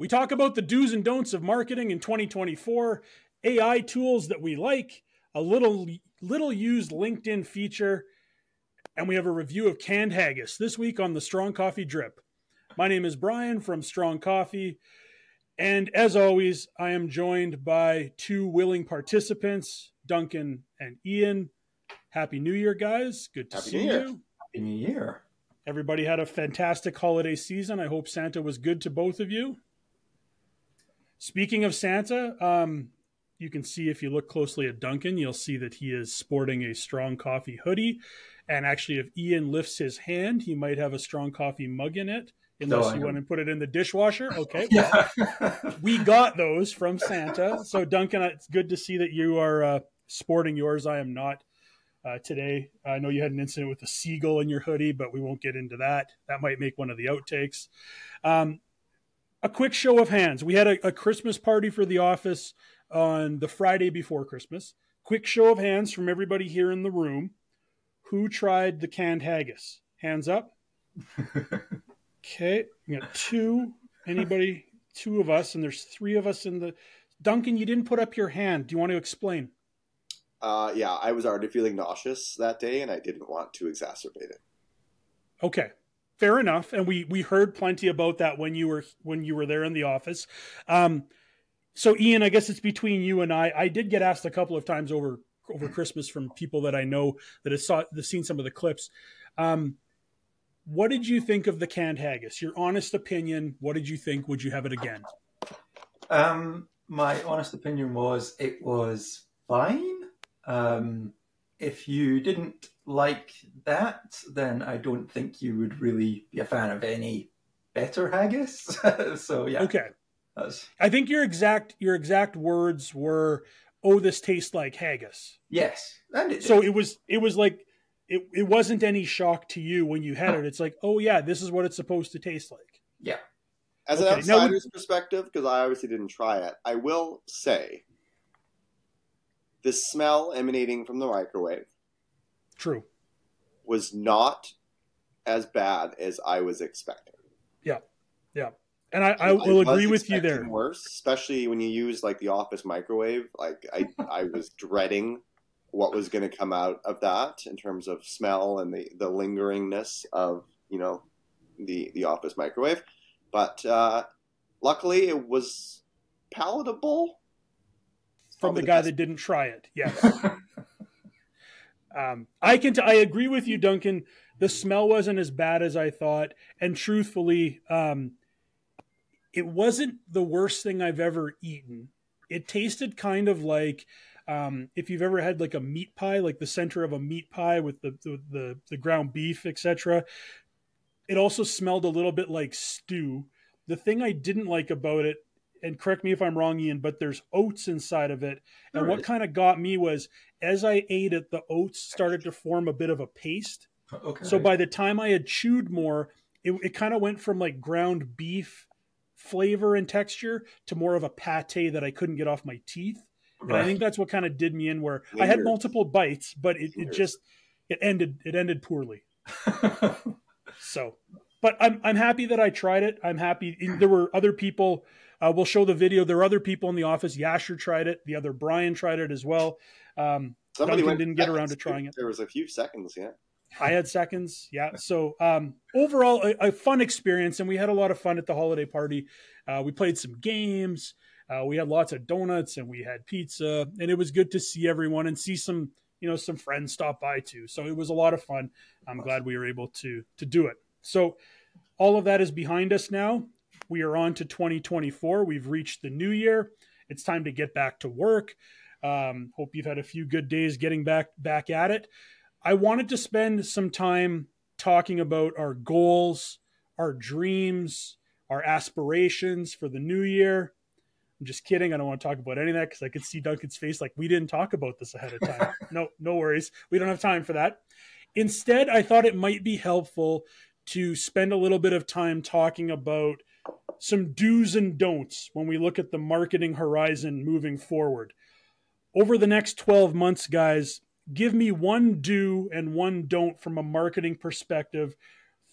We talk about the do's and don'ts of marketing in 2024, AI tools that we like, a little little used LinkedIn feature, and we have a review of canned haggis this week on the Strong Coffee Drip. My name is Brian from Strong Coffee, and as always, I am joined by two willing participants, Duncan and Iain. Happy New Year, guys. Good to Happy see New Year. you. Happy New Year. Everybody had a fantastic holiday season. I hope Santa was good to both of you. Speaking of Santa, um, you can see if you look closely at Duncan, you'll see that he is sporting a strong coffee hoodie. And actually, if Iain lifts his hand, he might have a strong coffee mug in it, unless No, you want to put it in the dishwasher. Okay. Yeah. we got those from Santa. So, Duncan, it's good to see that you are uh, sporting yours. I am not uh, today. I know you had an incident with a seagull in your hoodie, but we won't get into that. That might make one of the outtakes. Um, a quick show of hands. We had a, a Christmas party for the office on the Friday before Christmas. Quick show of hands from everybody here in the room. Who tried the canned haggis? Hands up. Okay, we got two. Anybody? Two of us, and there's three of us in the. Duncan, you didn't put up your hand. Do you want to explain? Uh, yeah, I was already feeling nauseous that day, and I didn't want to exacerbate it. Okay, fair enough. And we we heard plenty about that when you were when you were there in the office. Um, so Iain, I guess it's between you and I. I did get asked a couple of times over over Christmas from people that I know that have saw have seen some of the clips. Um, what did you think of the canned haggis? Your honest opinion. What did you think? Would you have it again? um, my honest opinion was it was fine. Um, if you didn't like that, then I don't think you would really be a fan of any better haggis. so yeah, Okay. that's I think your exact your exact words were, "Oh, this tastes like haggis." yes. And it, So it was it was like it, it wasn't any shock to you when you had it. It's like, oh yeah, this is what it's supposed to taste like. yeah, As Okay, an now we- outsider's perspective, because I obviously didn't try it, I will say the smell emanating from the microwave True. Was not as bad as I was expecting. Yeah, yeah, and I, I will was agree with you expecting there. Worse, especially when you use like the office microwave. Like I, I was dreading what was going to come out of that in terms of smell and the the lingeringness of you know the the office microwave. But uh, luckily, it was palatable. From the Probably guy best- that didn't try it. Yes. um, I can. T- I agree with you, Duncan. The smell wasn't as bad as I thought, and truthfully, um, it wasn't the worst thing I've ever eaten. It tasted kind of like um, if you've ever had like a meat pie, like the center of a meat pie with the the the, the ground beef, etc. It also smelled a little bit like stew. The thing I didn't like about it, and correct me if I'm wrong, Iain, but there's oats inside of it. And what kind of got me was as I ate it, the oats started to form a bit of a paste. okay. So by the time I had chewed more, it, it kind of went from like ground beef flavor and texture to more of a pate that I couldn't get off my teeth. And I think that's what kind of did me in where I had multiple bites, but it, it just it ended it ended poorly. So, but I'm I'm happy that I tried it. I'm happy. There were other people. Uh, we'll show the video. There are other people in the office. Yasher tried it. The other Brian tried it as well. Um, Somebody went didn't get around to trying it. There was a few seconds, yeah. I had seconds. Yeah. So um, overall, a, a fun experience, and we had a lot of fun at the holiday party. Uh, we played some games. Uh, we had lots of donuts, and we had pizza, and it was good to see everyone and see some, you know, some friends stop by too. So it was a lot of fun. I'm glad we were able to to do it. So all of that is behind us now. We are on to 2024. We've reached the new year. It's time to get back to work. Um, hope you've had a few good days getting back back at it. I wanted to spend some time talking about our goals, our dreams, our aspirations for the new year. I'm just kidding. I don't want to talk about any of that because I could see Duncan's face like we didn't talk about this ahead of time. no, no worries. We don't have time for that. Instead, I thought it might be helpful to spend a little bit of time talking about some do's and don'ts when we look at the marketing horizon moving forward. Over the next 12 months, guys, give me one do and one don't from a marketing perspective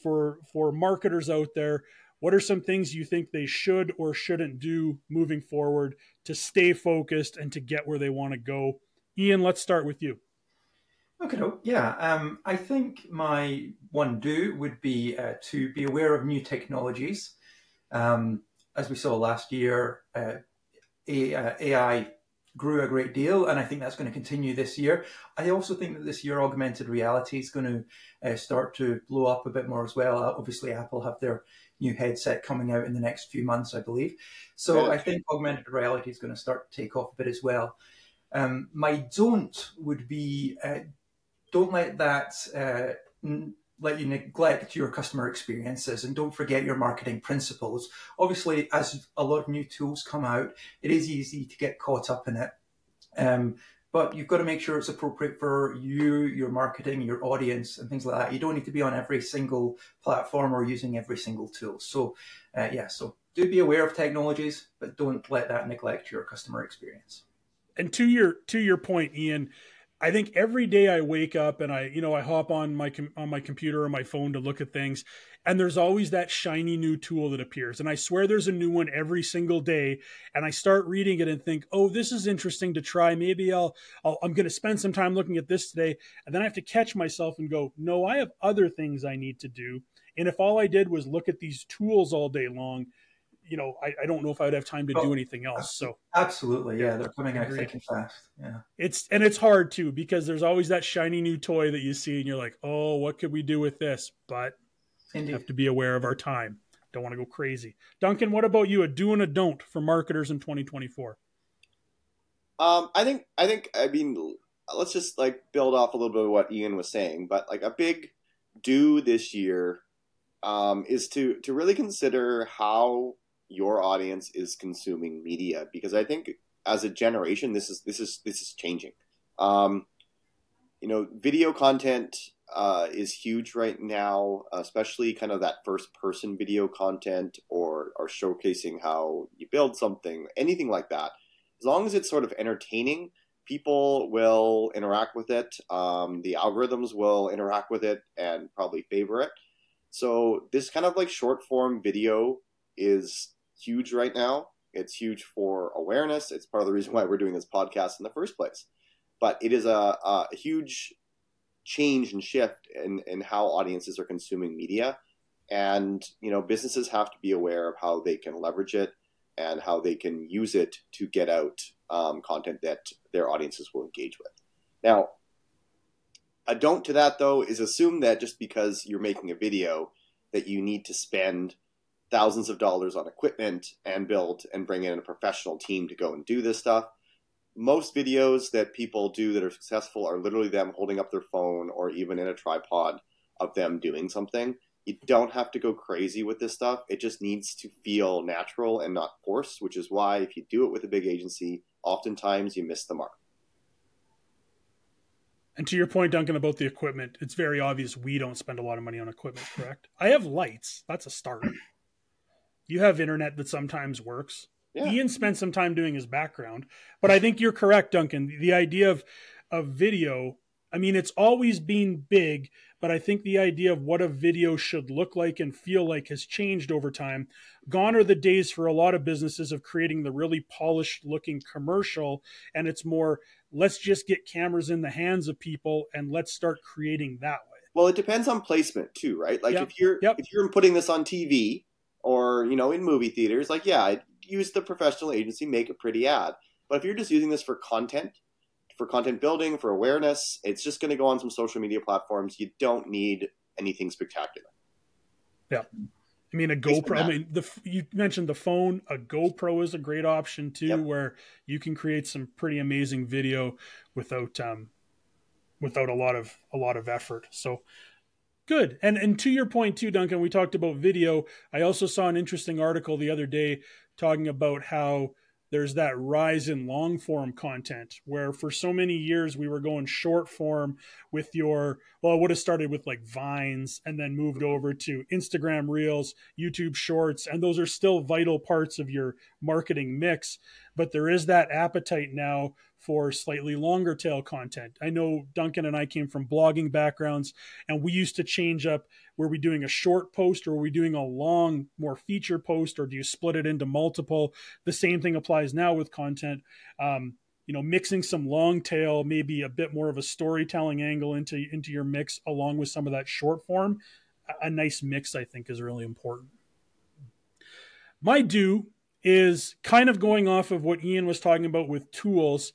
for for marketers out there what are some things you think they should or shouldn't do moving forward to stay focused and to get where they want to go? Iain, let's start with you. Okay, yeah. Um, I think my one do would be uh, to be aware of new technologies. Um, as we saw last year, uh, AI uh, grew a great deal, and I think that's going to continue this year. I also think that this year augmented reality is going to uh, start to blow up a bit more as well. Uh, obviously, Apple have their new headset coming out in the next few months, I believe. So yeah. I think augmented reality is going to start to take off a bit as well. Um, my don't would be uh, don't let that uh, n- let you neglect your customer experiences and don't forget your marketing principles. Obviously, as a lot of new tools come out, it is easy to get caught up in it. Um, but you've got to make sure it's appropriate for you, your marketing, your audience, and things like that. You don't need to be on every single platform or using every single tool. So, uh, yeah, so do be aware of technologies, but don't let that neglect your customer experience. And to your to your point, Iain, I think every day I wake up and I, you know, I hop on my on my computer or my phone to look at things, and there's always that shiny new tool that appears, and I swear there's a new one every single day, and I start reading it and think, oh, this is interesting to try. Maybe I'll, I'll I'm going to spend some time looking at this today, and then I have to catch myself and go, no, I have other things I need to do, and if all I did was look at these tools all day long, you know, I, I don't know if I would have time to do anything else. So absolutely, yeah, they're coming out thick and fast. Yeah, it's and it's hard too because there's always that shiny new toy that you see and you're like, oh, what could we do with this? But Indeed. have to be aware of our time. Don't want to go crazy. Duncan, what about you? A do and a don't for marketers in 2024. Um, I think I think I mean let's just like build off a little bit of what Iain was saying, but like a big do this year um, is to to really consider how your audience is consuming media because I think as a generation this is this is this is changing. Um, you know, video content uh, is huge right now, especially kind of that first person video content or or showcasing how you build something, anything like that. As long as it's sort of entertaining, people will interact with it. Um, the algorithms will interact with it and probably favor it. So this kind of like short form video is huge right now. It's huge for awareness. It's part of the reason why we're doing this podcast in the first place. But it is a, a huge change and shift in, in how audiences are consuming media. And, you know, businesses have to be aware of how they can leverage it and how they can use it to get out um, content that their audiences will engage with. Now, a don't to that though is assume that just because you're making a video that you need to spend thousands of dollars on equipment and build and bring in a professional team to go and do this stuff. Most videos that people do that are successful are literally them holding up their phone or even in a tripod of them doing something. You don't have to go crazy with this stuff. It just needs to feel natural and not forced, which is why if you do it with a big agency, oftentimes you miss the mark. And to your point, Duncan, about the equipment, it's very obvious we don't spend a lot of money on equipment, correct? I have lights. That's a start you have internet that sometimes works. Yeah. Iain spent some time doing his background, but I think you're correct, Duncan. The idea of of video, I mean, it's always been big, but I think the idea of what a video should look like and feel like has changed over time. Gone are the days for a lot of businesses of creating the really polished looking commercial, and it's more let's just get cameras in the hands of people and let's start creating that way. Well, it depends on placement too, right? Like yep. if you're yep. if you're putting this on TV, or you know in movie theaters like yeah i use the professional agency make a pretty ad. But if you're just using this for content for content building for awareness it's just going to go on some social media platforms. You don't need anything spectacular. Yeah. I mean a gopro i mean the you mentioned the phone. A gopro is a great option too yep. where you can create some pretty amazing video without um without a lot of a lot of effort. So Good. And and to your point too, Duncan, we talked about video. I also saw an interesting article the other day talking about how there's that rise in long form content where for so many years we were going short form with your well it would have started with like vines and then moved over to instagram reels youtube shorts and those are still vital parts of your marketing mix but there is that appetite now for slightly longer tail content. I know Duncan and I came from blogging backgrounds, and we used to change up were we doing a short post or were we doing a long, more feature post, or do you split it into multiple? The same thing applies now with content. Um, you know, mixing some long tail, maybe a bit more of a storytelling angle into into your mix, along with some of that short form. A, a nice mix, I think, is really important. My do is kind of going off of what Iain was talking about with tools.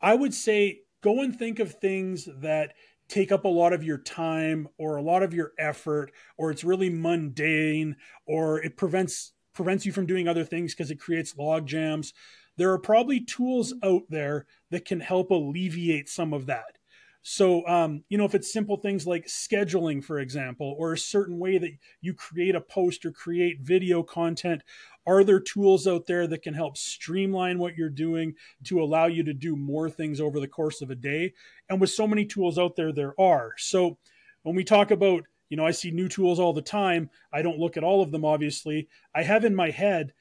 I would say go and think of things that take up a lot of your time or a lot of your effort or it's really mundane or it prevents prevents you from doing other things because it creates log jams there are probably tools out there that can help alleviate some of that so, um, you know, if it's simple things like scheduling, for example, or a certain way that you create a post or create video content, are there tools out there that can help streamline what you're doing to allow you to do more things over the course of a day? And with so many tools out there, there are. So, when we talk about, you know, I see new tools all the time. I don't look at all of them, obviously. I have in my head,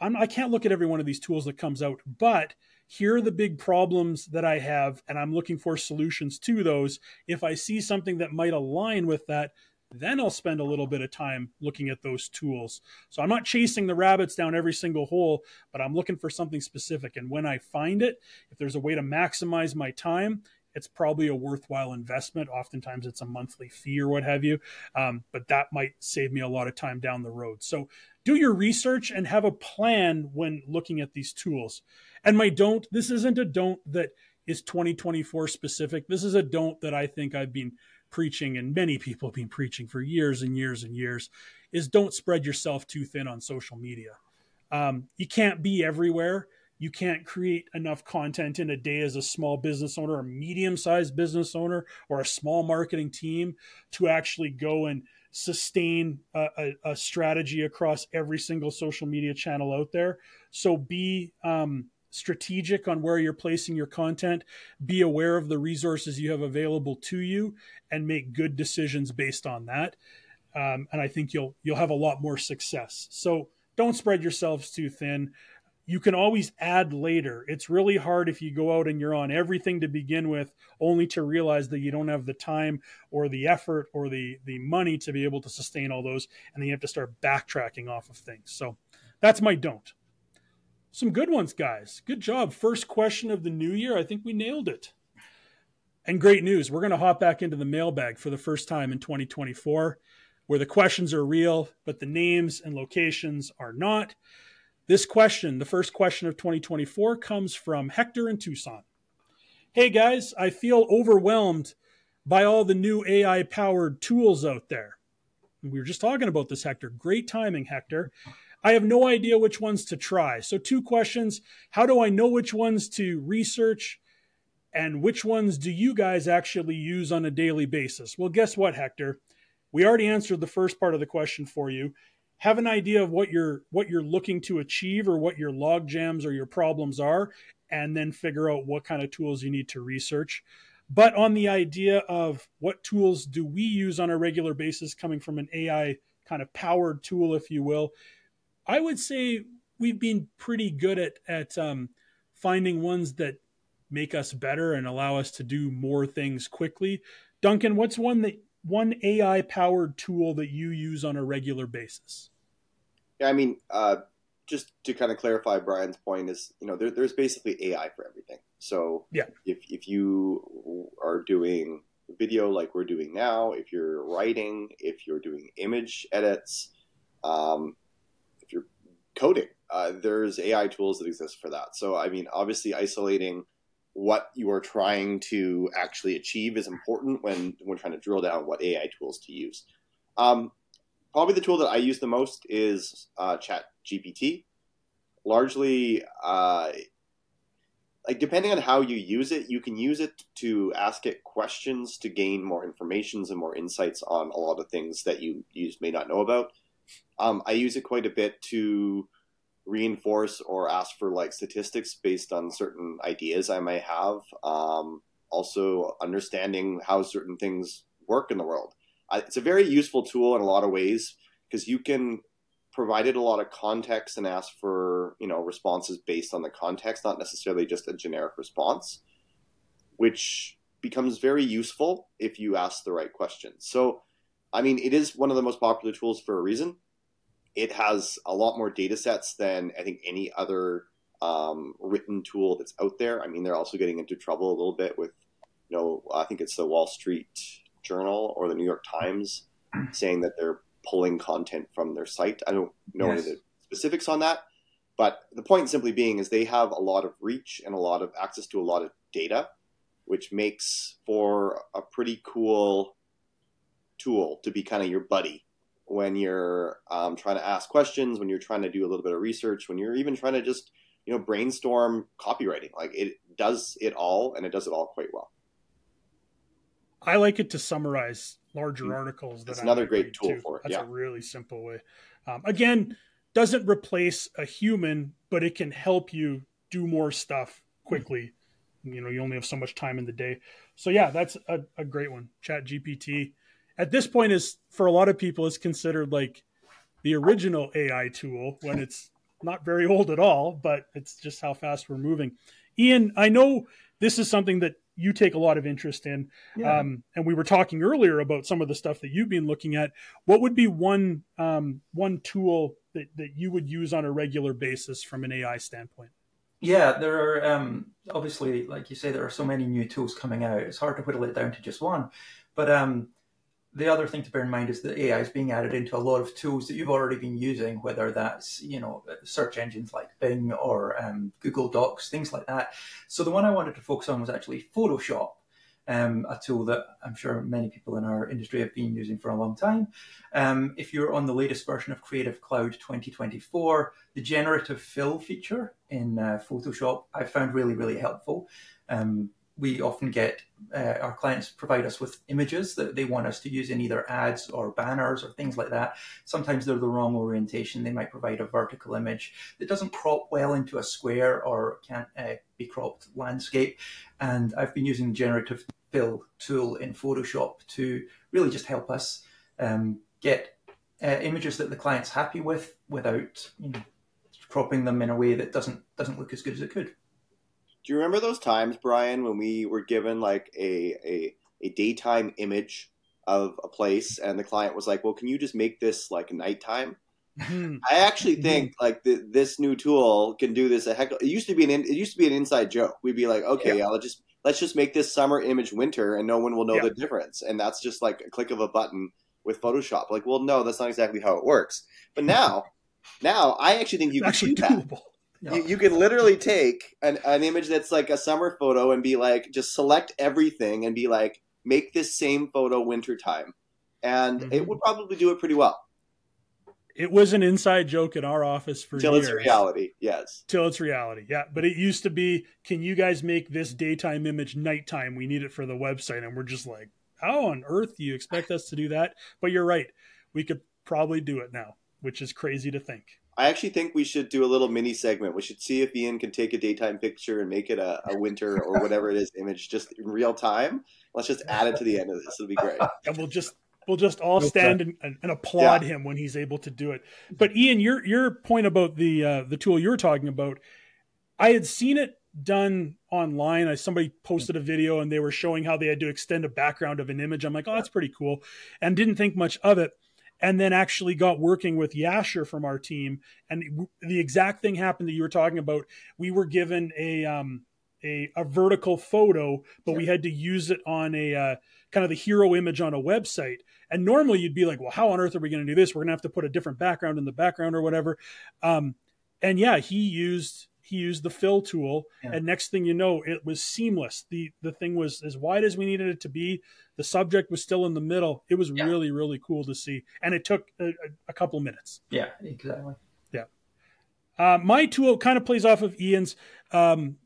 I'm, I can't look at every one of these tools that comes out, but here are the big problems that I have, and I'm looking for solutions to those. If I see something that might align with that, then I'll spend a little bit of time looking at those tools. So I'm not chasing the rabbits down every single hole, but I'm looking for something specific. And when I find it, if there's a way to maximize my time, it's probably a worthwhile investment. Oftentimes it's a monthly fee or what have you, um, but that might save me a lot of time down the road. So do your research and have a plan when looking at these tools. And my don't, this isn't a don't that is 2024 specific. This is a don't that I think I've been preaching and many people have been preaching for years and years and years is don't spread yourself too thin on social media. Um, you can't be everywhere. You can't create enough content in a day as a small business owner, a medium sized business owner, or a small marketing team to actually go and sustain a, a, a strategy across every single social media channel out there. So be um, strategic on where you're placing your content, be aware of the resources you have available to you, and make good decisions based on that. Um, and I think you'll you'll have a lot more success. So don't spread yourselves too thin. You can always add later. It's really hard if you go out and you're on everything to begin with, only to realize that you don't have the time or the effort or the the money to be able to sustain all those, and then you have to start backtracking off of things. So that's my don't. Some good ones, guys. Good job. First question of the new year. I think we nailed it. And great news. We're going to hop back into the mailbag for the first time in 2024, where the questions are real, but the names and locations are not. This question, the first question of 2024, comes from Hector in Tucson. Hey guys, I feel overwhelmed by all the new AI powered tools out there. We were just talking about this, Hector. Great timing, Hector. I have no idea which ones to try. So, two questions How do I know which ones to research? And which ones do you guys actually use on a daily basis? Well, guess what, Hector? We already answered the first part of the question for you. Have an idea of what you're what you're looking to achieve or what your log jams or your problems are, and then figure out what kind of tools you need to research. But on the idea of what tools do we use on a regular basis coming from an AI kind of powered tool, if you will, I would say we've been pretty good at at um, finding ones that make us better and allow us to do more things quickly. Duncan, what's one that one AI powered tool that you use on a regular basis? Yeah, I mean, uh, just to kind of clarify Brian's point is, you know, there, there's basically AI for everything. So yeah, if if you are doing video like we're doing now, if you're writing, if you're doing image edits, um, coding. Uh, there's AI tools that exist for that. So, I mean, obviously, isolating what you are trying to actually achieve is important when when trying to drill down what AI tools to use. Um, probably the tool that I use the most is uh. Largely, uh, like depending on how you use it, you can use it to ask it questions to gain more information and more insights on a lot of things that you, you may not know about. Um, I use it quite a bit to reinforce or ask for like statistics based on certain ideas I may have. Um, also, understanding how certain things work in the world. it's a very useful tool in a lot of ways because you can provided a lot of context and ask for you know responses based on the context, not necessarily just a generic response, which becomes very useful if you ask the right questions. So, I mean, it is one of the most popular tools for a reason. It has a lot more data sets than I think any other um, written tool that's out there. I mean, they're also getting into trouble a little bit with, you know, I think it's the Wall Street Journal or the New York Times saying that they're pulling content from their site. I don't know yes. any of the specifics on that, but the point simply being is they have a lot of reach and a lot of access to a lot of data, which makes for a pretty cool tool to be kind of your buddy when you're um, trying to ask questions, when you're trying to do a little bit of research, when you're even trying to just you know brainstorm copywriting. Like it does it all, and it does it all quite well. I like it to summarize larger mm. articles. That's another great tool too. for it. That's yeah. a really simple way. Um, again, doesn't replace a human, but it can help you do more stuff quickly. You know, you only have so much time in the day. So yeah, that's a, a great one. Chat GPT at this point is for a lot of people is considered like the original AI tool when it's not very old at all, but it's just how fast we're moving. Iain, I know this is something that you take a lot of interest in. Yeah. Um, and we were talking earlier about some of the stuff that you've been looking at. What would be one um, one tool that, that you would use on a regular basis from an AI standpoint? Yeah, there are um, obviously, like you say, there are so many new tools coming out. It's hard to whittle it down to just one. But um, the other thing to bear in mind is that AI is being added into a lot of tools that you've already been using, whether that's you know search engines like Bing or um, Google Docs, things like that. So the one I wanted to focus on was actually Photoshop, um, a tool that I'm sure many people in our industry have been using for a long time. Um, if you're on the latest version of Creative Cloud 2024, the generative fill feature in uh, Photoshop I found really really helpful. Um, we often get uh, our clients provide us with images that they want us to use in either ads or banners or things like that. Sometimes they're the wrong orientation. They might provide a vertical image that doesn't crop well into a square or can't uh, be cropped landscape. And I've been using the generative fill tool in Photoshop to really just help us um, get uh, images that the client's happy with without you know, cropping them in a way that doesn't doesn't look as good as it could. Do you remember those times, Brian, when we were given like a, a, a daytime image of a place and the client was like, well, can you just make this like nighttime? Hmm. I actually think like the, this new tool can do this a heck. It used to be an it used to be an inside joke. We'd be like, okay, yeah. I'll just let's just make this summer image winter, and no one will know yeah. the difference. And that's just like a click of a button with Photoshop. Like, well, no, that's not exactly how it works. But now, now I actually think you it's can do that. You, you can literally take an, an image that's like a summer photo and be like, just select everything and be like, make this same photo wintertime. And mm-hmm. it would probably do it pretty well. It was an inside joke in our office for Till years. it's reality, yes. Till it's reality, yeah. But it used to be, can you guys make this daytime image nighttime? We need it for the website. And we're just like, how on earth do you expect us to do that? But you're right. We could probably do it now, which is crazy to think. I actually think we should do a little mini segment. We should see if Iain can take a daytime picture and make it a, a winter or whatever it is image just in real time. Let's just add it to the end of this. It'll be great. And we'll just we'll just all stand and, and, and applaud yeah. him when he's able to do it. But Iain, your your point about the uh, the tool you're talking about, I had seen it done online. I somebody posted a video and they were showing how they had to extend a background of an image. I'm like, oh, that's pretty cool, and didn't think much of it and then actually got working with Yasher from our team. And the exact thing happened that you were talking about. We were given a um, a, a vertical photo, but we had to use it on a uh, kind of the hero image on a website. And normally you'd be like, well, how on earth are we going to do this? We're going to have to put a different background in the background or whatever. Um, and yeah, he used he used the fill tool yeah. and next thing you know it was seamless. The the thing was as wide as we needed it to be. The subject was still in the middle. It was yeah. really really cool to see. And it took a, a couple minutes. Yeah exactly. Yeah. Uh, my tool kind of plays off of Iain's um,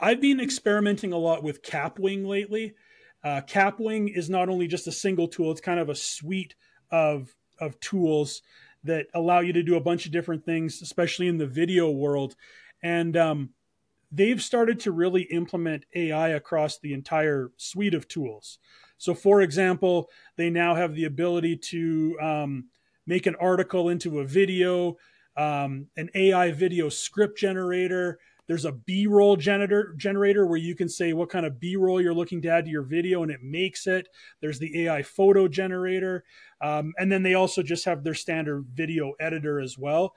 i've been experimenting a lot with Kapwing lately. Uh, Kapwing is not only just a single tool it's kind of a suite of of tools that allow you to do a bunch of different things especially in the video world and um, they've started to really implement AI across the entire suite of tools. So, for example, they now have the ability to um, make an article into a video, um, an AI video script generator. There's a B-roll generator generator where you can say what kind of B-roll you're looking to add to your video, and it makes it. There's the AI photo generator, um, and then they also just have their standard video editor as well.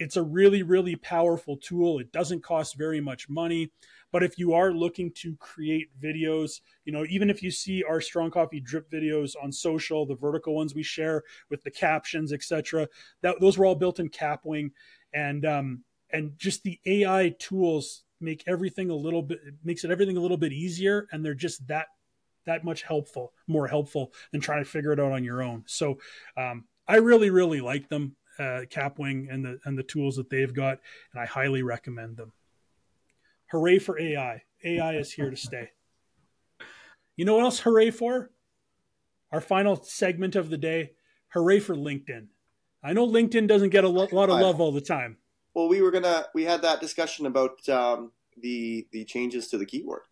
It's a really, really powerful tool. It doesn't cost very much money. But if you are looking to create videos, you know, even if you see our Strong Coffee drip videos on social, the vertical ones we share with the captions, etc., that those were all built in Kapwing, and um, and just the AI tools make everything a little bit makes it everything a little bit easier, and they're just that that much helpful, more helpful than trying to figure it out on your own. So um, I really, really like them, uh, Kapwing, and the and the tools that they've got, and I highly recommend them. Hooray for AI. AI is here to stay. You know what else hooray for? Our final segment of the day. Hooray for LinkedIn. I know LinkedIn doesn't get a lot of love all the time. Well, we were gonna we had that discussion about um, the the changes to the keyword.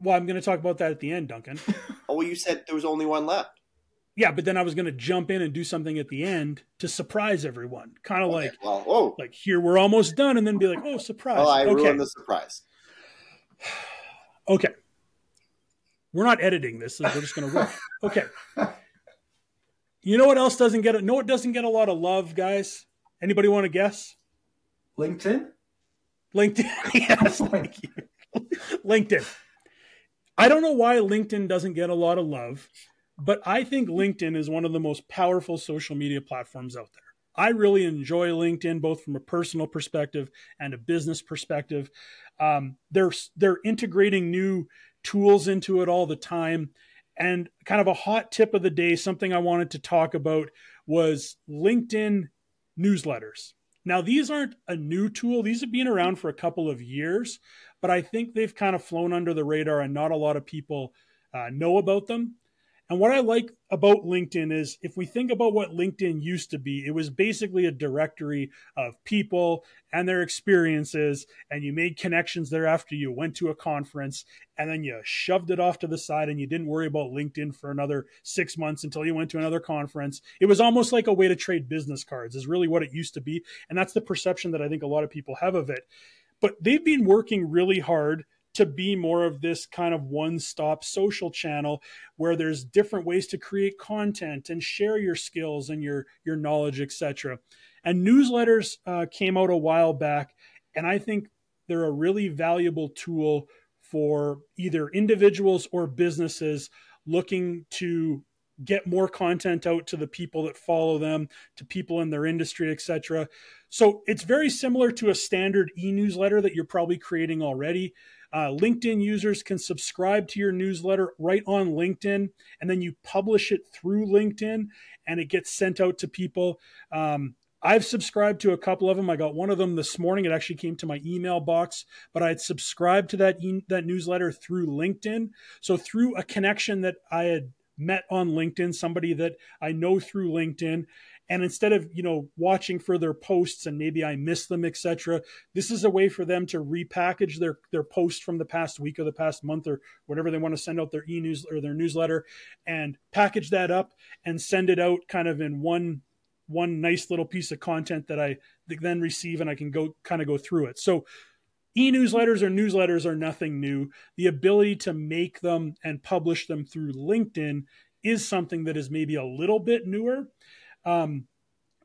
Well, I'm going to talk about that at the end, Duncan. oh, well, you said there was only one left. Yeah, but then I was going to jump in and do something at the end to surprise everyone. Kind of okay, like, well, oh, like here we're almost done, and then be like, oh, surprise! Oh, I okay. ruined the surprise. okay, we're not editing this. we're just going to roll. Okay. You know what else doesn't get? It? No, it doesn't get a lot of love, guys. Anybody want to guess? LinkedIn. LinkedIn. yes, oh thank you. LinkedIn. I don't know why LinkedIn doesn't get a lot of love but I think LinkedIn is one of the most powerful social media platforms out there. I really enjoy LinkedIn both from a personal perspective and a business perspective. Um, they're they're integrating new tools into it all the time. And kind of a hot tip of the day, something I wanted to talk about was LinkedIn newsletters. Now, these aren't a new tool, these have been around for a couple of years, but I think they've kind of flown under the radar and not a lot of people uh, know about them. And what I like about LinkedIn is if we think about what LinkedIn used to be, it was basically a directory of people and their experiences, and you made connections there after you went to a conference, and then you shoved it off to the side and you didn't worry about LinkedIn for another six months until you went to another conference. It was almost like a way to trade business cards, is really what it used to be. And that's the perception that I think a lot of people have of it. But they've been working really hard to be more of this kind of one stop social channel where there's different ways to create content and share your skills and your, your knowledge, etc. And newsletters uh, came out a while back, and I think they're a really valuable tool for either individuals or businesses looking to get more content out to the people that follow them to people in their industry etc so it's very similar to a standard e-newsletter that you're probably creating already uh, LinkedIn users can subscribe to your newsletter right on LinkedIn, and then you publish it through LinkedIn, and it gets sent out to people. Um, I've subscribed to a couple of them. I got one of them this morning. It actually came to my email box, but I had subscribed to that e- that newsletter through LinkedIn. So through a connection that I had met on LinkedIn, somebody that I know through LinkedIn, and instead of you know watching for their posts and maybe i miss them etc this is a way for them to repackage their their post from the past week or the past month or whatever they want to send out their e-news or their newsletter and package that up and send it out kind of in one one nice little piece of content that i then receive and i can go kind of go through it. So e-newsletters or newsletters are nothing new. The ability to make them and publish them through linkedin is something that is maybe a little bit newer um,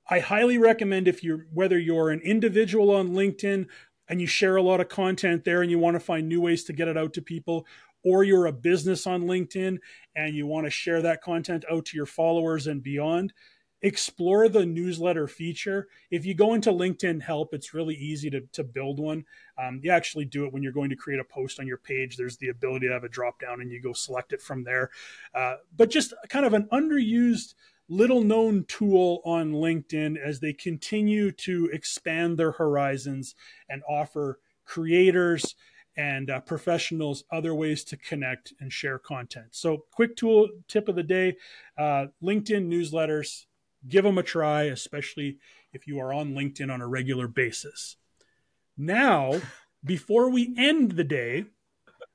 I highly recommend if you're whether you're an individual on LinkedIn and you share a lot of content there and you want to find new ways to get it out to people, or you're a business on LinkedIn and you want to share that content out to your followers and beyond, explore the newsletter feature. If you go into LinkedIn Help, it's really easy to, to build one. Um, you actually do it when you're going to create a post on your page. There's the ability to have a drop down and you go select it from there. Uh, but just kind of an underused little known tool on LinkedIn as they continue to expand their horizons and offer creators and uh, professionals other ways to connect and share content. So, quick tool tip of the day uh, LinkedIn newsletters, give them a try, especially if you are on LinkedIn on a regular basis. Now, before we end the day,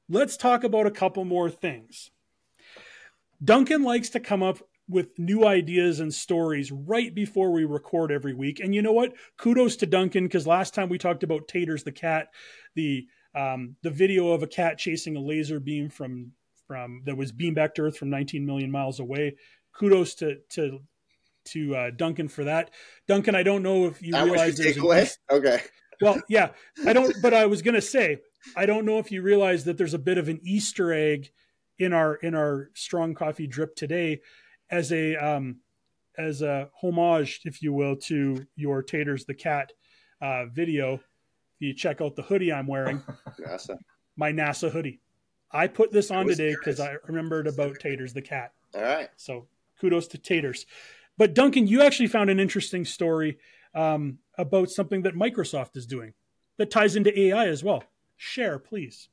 let's talk about a couple more things. Duncan likes to come up with new ideas and stories right before we record every week. And you know what? Kudos to Duncan because last time we talked about Taters the cat, the um, the video of a cat chasing a laser beam from from that was beamed back to Earth from 19 million miles away. Kudos to to to uh, Duncan for that. Duncan, I don't know if you That realize there's an Okay. well, yeah, I don't, but I was going to say, I don't know if you realize that there's a bit of an Easter egg in our in our strong coffee drip today, as a um, as a homage, if you will, to your Taters the cat uh, video. If you check out the hoodie I'm wearing, NASA. my NASA hoodie, I put this on today because I remembered about Taters the cat. All right. So kudos to Taters. But Duncan, you actually found an interesting story um, about something that Microsoft is doing that ties into AI as well. Share, please.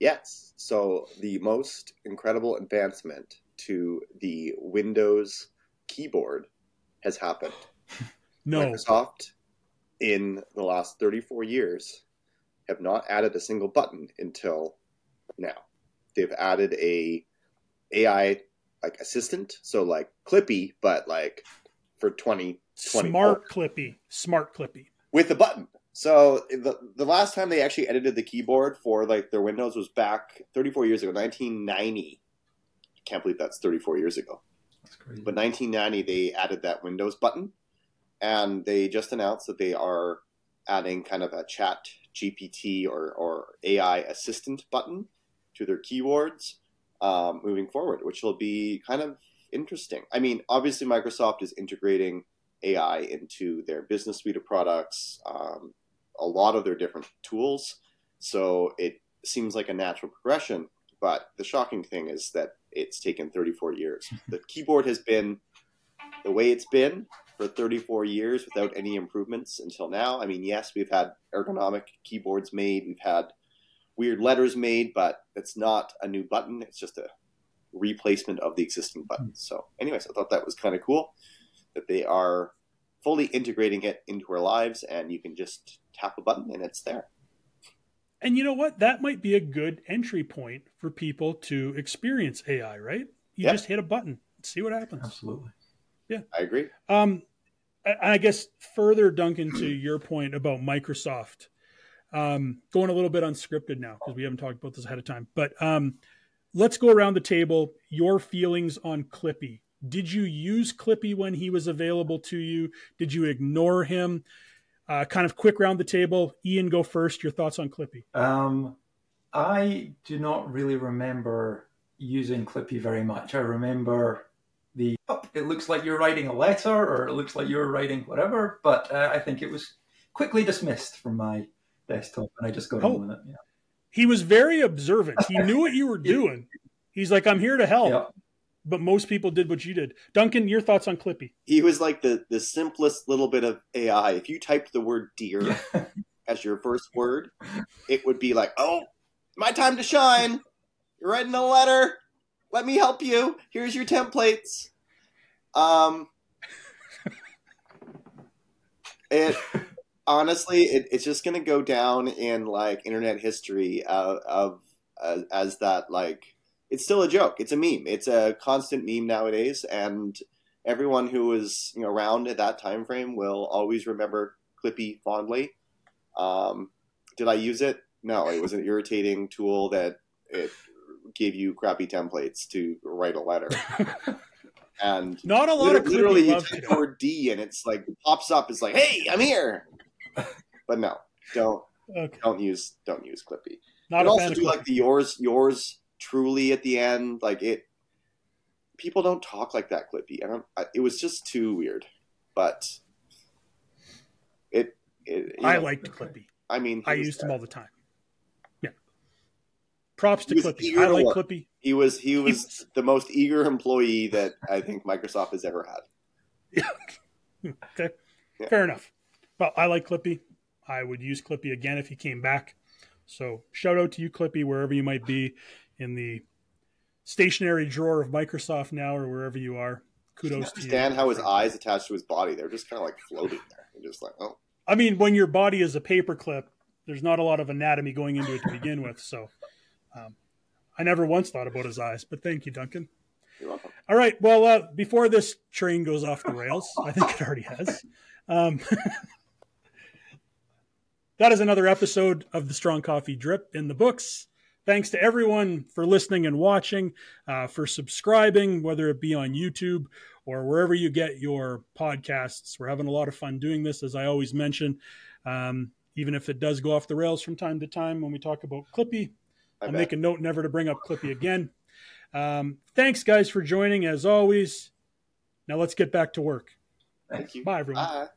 Yes. So the most incredible advancement to the Windows keyboard has happened. No, Microsoft, in the last 34 years, have not added a single button until now. They've added a AI like assistant, so like Clippy, but like for 20 20 smart Clippy, smart Clippy. with a button. So the the last time they actually edited the keyboard for like their Windows was back 34 years ago, 1990. Can't believe that's 34 years ago. That's crazy. But 1990 they added that Windows button, and they just announced that they are adding kind of a Chat GPT or or AI assistant button to their keyboards um, moving forward, which will be kind of interesting. I mean, obviously Microsoft is integrating AI into their business suite of products, um, a lot of their different tools. So it seems like a natural progression. But the shocking thing is that it's taken 34 years. The keyboard has been the way it's been for 34 years without any improvements until now. I mean, yes, we've had ergonomic keyboards made, we've had weird letters made, but it's not a new button. It's just a replacement of the existing button. So, anyways, I thought that was kind of cool that they are fully integrating it into our lives, and you can just tap a button and it's there. And you know what? That might be a good entry point for people to experience AI, right? You Yeah. just hit a button, see what happens. Absolutely. Yeah. I agree. Um, I I guess further, Duncan, to your point about Microsoft, um, going a little bit unscripted now because we haven't talked about this ahead of time. But um, let's go around the table. Your feelings on Clippy. Did you use Clippy when he was available to you? Did you ignore him? Uh, kind of quick round the table. Iain, go first. Your thoughts on Clippy? Um, I do not really remember using Clippy very much. I remember the oh, it looks like you're writing a letter or it looks like you're writing whatever, but uh, I think it was quickly dismissed from my desktop and I just got Oh. on with it. Yeah. He was very observant. He knew what you were doing. He's like, I'm here to help. Yeah. But most people did what you did. Duncan, your thoughts on Clippy? He was like the, the simplest little bit of AI. If you typed the word deer as your first word, it would be like, oh, my time to shine. You're writing a letter. Let me help you. Here's your templates. Um, it honestly, it, it's just gonna go down in like internet history of, of as, as that like it's still a joke. It's a meme. It's a constant meme nowadays, and everyone who was you know, around at that time frame will always remember Clippy fondly. Um, did I use it? No, it was an irritating tool that it gave you crappy templates to write a letter. and Not a lot of literally, literally Clippy you love type today. the word D and it's like pops up. It's like, hey, I'm here. But no, don't Okay. don't use don't use Clippy. Not and a also do like the yours yours truly at the end. Like it, people don't talk like that. Clippy. I don't. I, it was just too weird. But it. it I know, liked Clippy. I mean, I used him all the time. Yeah. Props to Clippy. I like. Clippy. He was he was was- the most eager employee that I think Microsoft has ever had. Okay. Yeah. Fair enough. Well, I like Clippy. I would use Clippy again if he came back. So shout out to you, Clippy, wherever you might be in the stationary drawer of Microsoft now or wherever you are. Kudos to you. Understand how his eyes attached to his body? They're just kind of like floating there. You're just like, oh, I mean, when your body is a paperclip, there's not a lot of anatomy going into it to begin with. So um, I never once thought about his eyes, but thank you, Duncan. you're welcome. All right. Well, uh, before this train goes off the rails, I think it already has. Um, that is another episode of the Strong Coffee Drip in the books. Thanks to everyone for listening and watching, uh, for subscribing, whether it be on YouTube or wherever you get your podcasts. We're having a lot of fun doing this, as I always mention. Um, even if it does go off the rails from time to time when we talk about Clippy, I I'll bet. make a note never to bring up Clippy again. Um, thanks, guys, for joining as always. Now let's get back to work. Thank you. Bye, everyone. Bye.